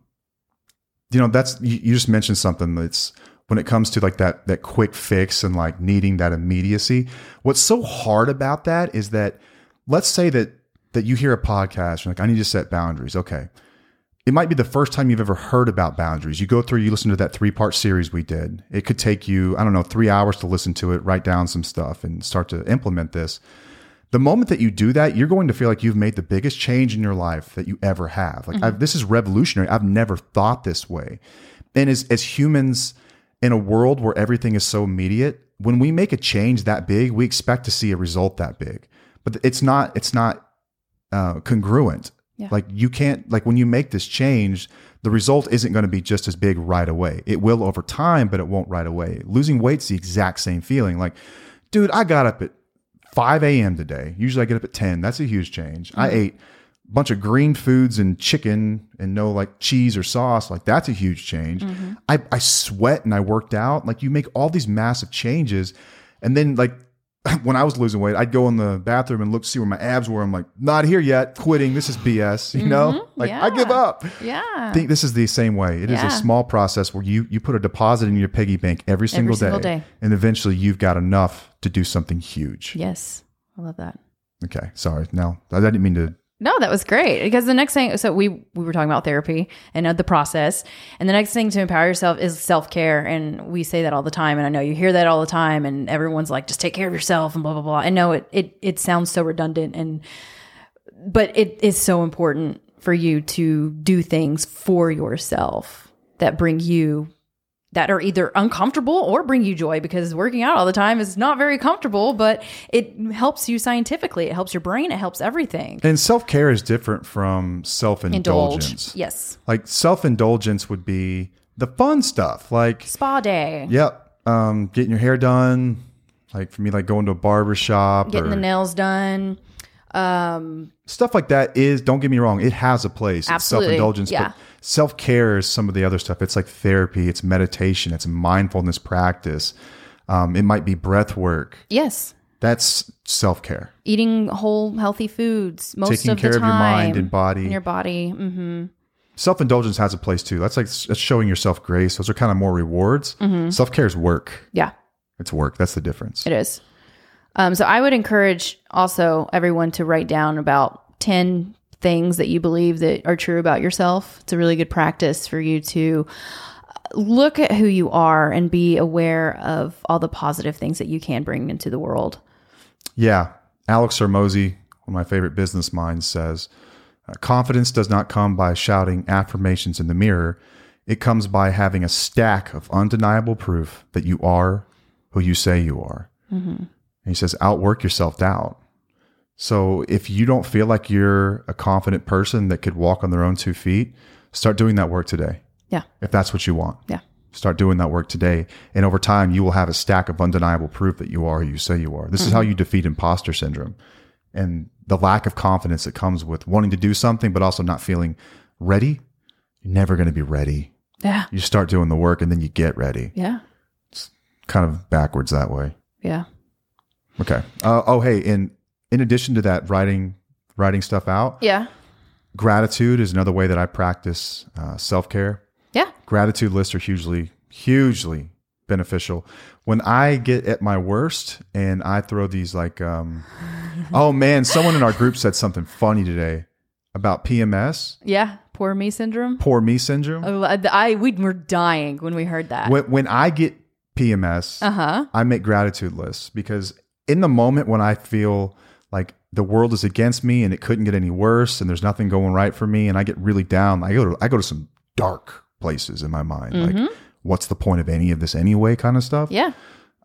you know that's you, you just mentioned something that's when it comes to like that that quick fix and like needing that immediacy what's so hard about that is that let's say that that you hear a podcast you're like i need to set boundaries okay it might be the first time you've ever heard about boundaries. You go through, you listen to that three part series we did. It could take you, I don't know, three hours to listen to it, write down some stuff, and start to implement this. The moment that you do that, you're going to feel like you've made the biggest change in your life that you ever have. Like, I've, this is revolutionary. I've never thought this way. And as, as humans in a world where everything is so immediate, when we make a change that big, we expect to see a result that big. But it's not, it's not uh, congruent. Yeah. Like you can't like when you make this change, the result isn't going to be just as big right away. It will over time, but it won't right away. Losing weight's the exact same feeling. Like, dude, I got up at 5 a.m. today. Usually I get up at 10. That's a huge change. I mm-hmm. ate a bunch of green foods and chicken and no like cheese or sauce. Like that's a huge change. Mm-hmm. I, I sweat and I worked out. Like you make all these massive changes. And then like when I was losing weight, I'd go in the bathroom and look see where my abs were. I'm like, not here yet. Quitting. This is BS. You know, mm-hmm. like I give up. Yeah. I think this is the same way. It is Yeah. a small process where you you put a deposit in your piggy bank every single, single day, day. and eventually you've got enough to do something huge. yes. I love that. Okay, sorry. Now I didn't mean to. No, that was great. Because the next thing, so we we were talking about therapy and uh, the process, and the next thing to empower yourself is self care, and we say that all the time, and I know you hear that all the time, and everyone's like, just take care of yourself and blah blah blah. I know it it it sounds so redundant, and but it is so important for you to do things for yourself that bring you that are either uncomfortable or bring you joy because working out all the time is not very comfortable, but it helps you scientifically. It helps your brain. It helps everything. And self care is different from self Indulge. indulgence. Yes. Like self indulgence would be the fun stuff, like Spa day. yep, um, getting your hair done. Like for me, like going to a barber shop Getting or the nails done. Um, stuff like that is don't get me wrong it has a place Absolutely, it's self-indulgence yeah. self-care is some of the other stuff it's like therapy it's meditation it's mindfulness practice um, it might be breath work yes. that's self-care Eating whole healthy foods most Taking of care the of your mind and body. And your body. hmm self-indulgence has a place too that's like that's showing yourself grace those are kind of more rewards Mm-hmm. self-care is work Yeah. it's work that's the difference It is. Um, so I would encourage also everyone to write down about 10 things that you believe that are true about yourself. It's a really good practice for you to look at who you are and be aware of all the positive things that you can bring into the world. Yeah. Alex Hormozi, one of my favorite business minds, says uh, confidence does not come by shouting affirmations in the mirror. It comes by having a stack of undeniable proof that you are who you say you are. And he says, outwork your self doubt. So if you don't feel like you're a confident person that could walk on their own two feet, start doing that work today. Yeah. If that's what you want. Yeah. Start doing that work today. And over time, you will have a stack of undeniable proof that you are who you say you are. This is how mm-hmm. you defeat imposter syndrome and the lack of confidence that comes with wanting to do something, but also not feeling ready. You're never going to be ready. Yeah. You start doing the work and then you get ready. Yeah. It's kind of backwards that way. Yeah. Okay. Uh, oh, hey, in in addition to that, writing writing stuff out, Yeah. gratitude is another way that I practice uh, self care. Yeah. gratitude lists are hugely, hugely beneficial. When I get at my worst and I throw these like, um, oh man, someone in our group said something funny today about PMS, Yeah, poor me syndrome. poor me syndrome. Oh, I, we were dying when we heard that. When, when I get PMS, Uh huh. I make gratitude lists because in the moment when I feel like the world is against me and it couldn't get any worse and there's nothing going right for me and I get really down, I go to I go to some dark places in my mind. Like what's the point of any of this anyway kind of stuff. Mm-hmm. Yeah.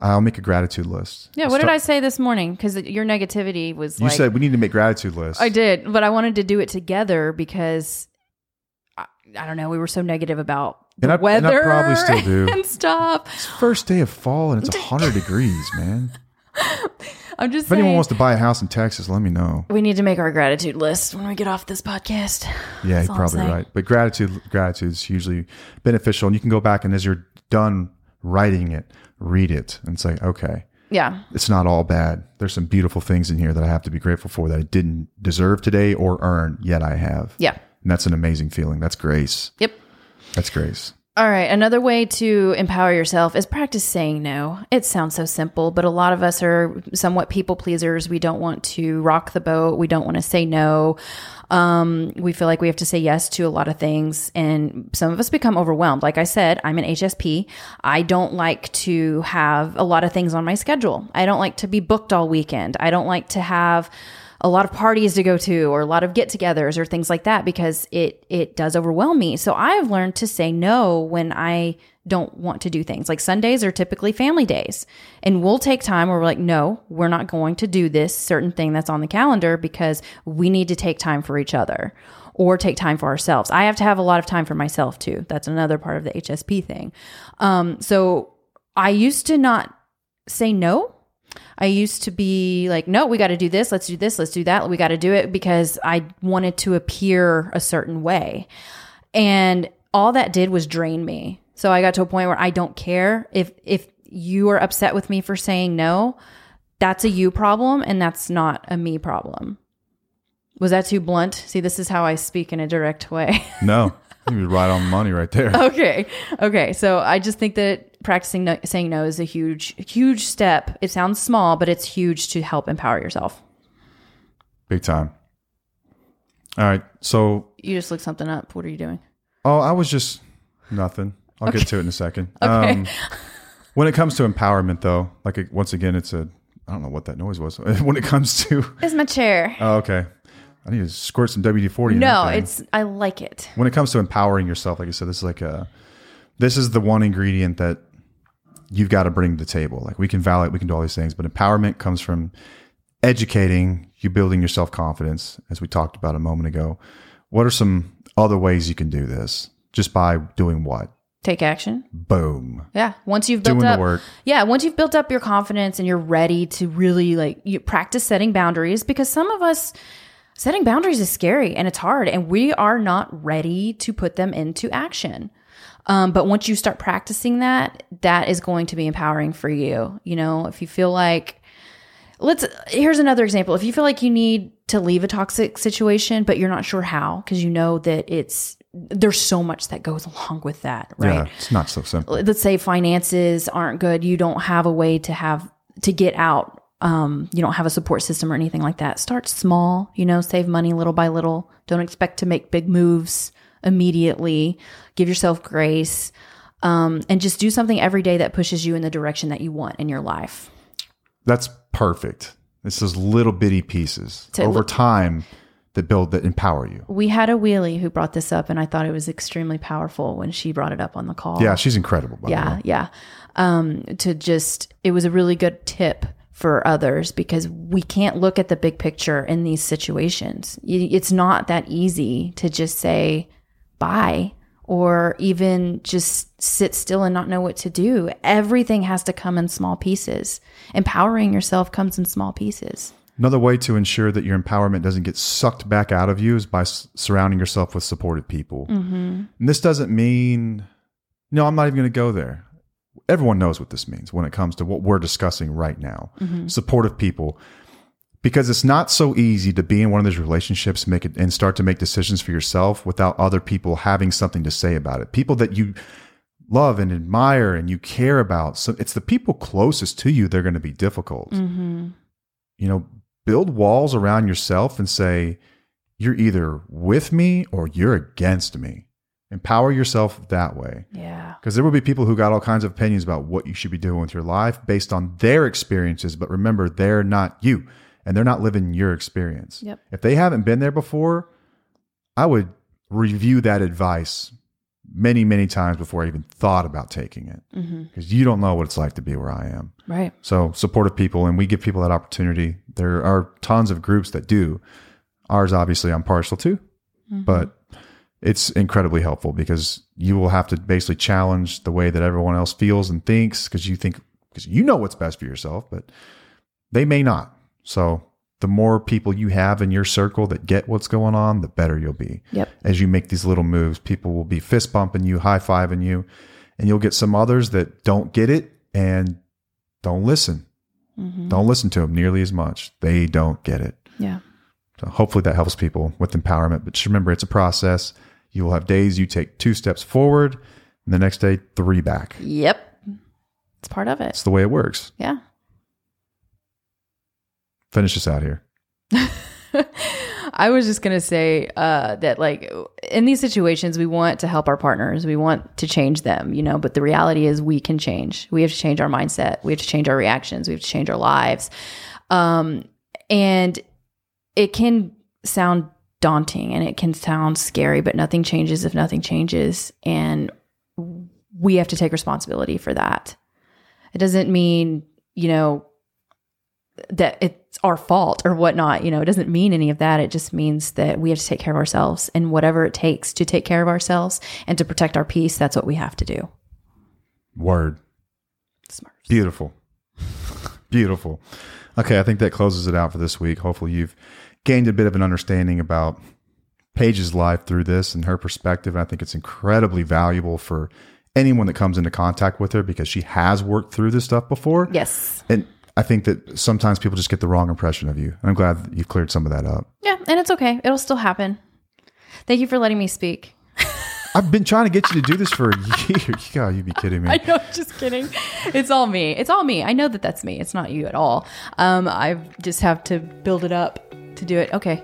I'll make a gratitude list. Yeah. What did I say this morning? Because your negativity was You like said we need to make gratitude lists. I did, but I wanted to do it together because I, I don't know. We were so negative about the And I- and I weather probably still do. and stuff. It's first day of fall and it's 100 degrees, man. I'm just If anyone wants to buy a house in Texas, let me know. we need to make our gratitude list when we get off this podcast. Yeah, That's you're probably right. But gratitude gratitude is hugely beneficial. And you can go back and as you're done writing it, read it and say, okay, Yeah. it's not all bad. There's some beautiful things in here that I have to be grateful for that I didn't deserve today or earn, yet I have. Yeah. And that's an amazing feeling. That's grace. Yep. That's grace. All right. Another way to empower yourself is practice saying no. It sounds so simple, but a lot of us are somewhat people pleasers. We don't want to rock the boat. We don't want to say no. Um, we feel like we have to say yes to a lot of things, and some of us become overwhelmed. Like I said, I'm an HSP. I don't like to have a lot of things on my schedule. I don't like to be booked all weekend. I don't like to have a lot of parties to go to or a lot of get-togethers or things like that because it it does overwhelm me. So I've learned to say no when I don't want to do things. Like Sundays are typically family days. And we'll take time where we're like, no, we're not going to do this certain thing that's on the calendar because we need to take time for each other or take time for ourselves. I have to have a lot of time for myself too. That's another part of the HSP thing. Um, so I used to not say no I used to be like, no, we got to do this. Let's do this. Let's do that. We got to do it because I wanted to appear a certain way. And all that did was drain me. So I got to a point where I don't care if if you are upset with me for saying no, that's a you problem and that's not a me problem. Was that too blunt? See, this is how I speak in a direct way. No, you was right on the money right there. okay. Okay. So I just think that practicing no, saying no is a huge, huge step. It sounds small, but it's huge to help empower yourself. Big time. All right. So, You just looked something up. What are you doing? oh, I was just nothing. I'll get to it in a second. Okay. Um, when it comes to empowerment, though, like it- once again, it's a I don't know what that noise was. when it comes to, is my chair. oh, okay, I need to squirt some WD forty. no, it's I like it. when it comes to empowering yourself. Like I said, this is like a this is the one ingredient that you've got to bring to the table. Like we can validate, we can do all these things, but empowerment comes from educating you, building your self confidence, as we talked about a moment ago. What are some other ways you can do this? Just by doing what? Take action. Boom. Yeah. Once you've built Doing the up, work. yeah, once you've built up your confidence and you're ready to really like you practice setting boundaries because some of us setting boundaries is scary and it's hard and we are not ready to put them into action. Um, but once you start practicing that, that is going to be empowering for you. You know, if you feel like let's here's another example. If you feel like you need to leave a toxic situation, but you're not sure how because you know that it's there's so much that goes along with that, right? Yeah, it's not so simple. let's say finances aren't good you don't have a way to have to get out um, you don't have a support system or anything like that start small you know save money little by little don't expect to make big moves immediately give yourself grace um, and just do something every day that pushes you in the direction that you want in your life That's perfect. It's those little bitty pieces To over look- time that build that empower you. we had a wheelie who brought this up and i thought it was extremely powerful when she brought it up on the call Yeah, she's incredible. By the yeah way. yeah um to just it was a really good tip for others because we can't look at the big picture in these situations it's not that easy to just say bye or even just sit still and not know what to do everything has to come in small pieces empowering yourself comes in small pieces Another way to ensure that your empowerment doesn't get sucked back out of you is by s- surrounding yourself with supportive people. mm-hmm. And this doesn't mean, no, I'm not even going to go there. Everyone knows what this means when it comes to what we're discussing right now. Supportive people. Because it's not so easy to be in one of those relationships, make it and start to make decisions for yourself without other people having something to say about it. People that you love and admire and you care about. So it's the people closest to you they're going to be difficult. Mm-hmm. You know, build walls around yourself and say, you're either with me or you're against me. Empower yourself that way. Yeah. Because there will be people who got all kinds of opinions about what you should be doing with your life based on their experiences. But remember, they're not you and they're not living your experience. Yep. If they haven't been there before, I would review that advice many, many times before I even thought about taking it. Mm-hmm. Because you don't know what it's like to be where I am. Right. So supportive people, and we give people that opportunity. There are tons of groups that do. Ours, obviously, I'm partial to, mm-hmm. but it's incredibly helpful because you will have to basically challenge the way that everyone else feels and thinks because you think because you know what's best for yourself, but they may not. So the more people you have in your circle that get what's going on, the better you'll be. Yep. As you make these little moves, people will be fist bumping you, high fiving you, and you'll get some others that don't get it and don't listen. Mm-hmm. Don't listen to them nearly as much. They don't get it. Yeah. So hopefully that helps people with empowerment. But just remember, it's a process. You will have days you take two steps forward, and the next day three back. Yep. It's part of it. It's the way it works. Yeah. Finish this out here. I was just going to say uh, that, like, in these situations, we want to help our partners. We want to change them, you know, but the reality is we can change. We have to change our mindset. We have to change our reactions. We have to change our lives. Um, and it can sound daunting and it can sound scary, but nothing changes if nothing changes. And we have to take responsibility for that. It doesn't mean, you know, that it's our fault or whatnot. You know, it doesn't mean any of that. It just means that we have to take care of ourselves and whatever it takes to take care of ourselves and to protect our peace, that's what we have to do. Word. Smart. Beautiful. Beautiful. Okay, I think that closes it out for this week. Hopefully, you've gained a bit of an understanding about Paige's life through this and her perspective. I think it's incredibly valuable for anyone that comes into contact with her because she has worked through this stuff before. Yes. And I think that sometimes people just get the wrong impression of you. And I'm glad that you've cleared some of that up. Yeah, and it's okay. It'll still happen. Thank you for letting me speak. I've been trying to get you to do this for a year. God, you'd be kidding me. I know, just kidding. It's all me. It's all me. I know that that's me. It's not you at all. Um, I just have to build it up to do it. Okay.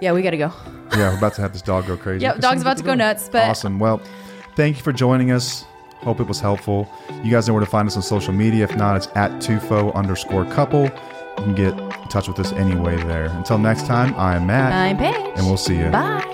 Yeah, we got to go. Yeah, we're about to have this dog go crazy. Yep, dog's about to go nuts. But Awesome. Well, thank you for joining us. Hope it was helpful. You guys know where to find us on social media. If not, it's at tufo underscore couple. You can get in touch with us anyway there. Until next time, I am Matt, I'm Paige. and we'll see you. Bye.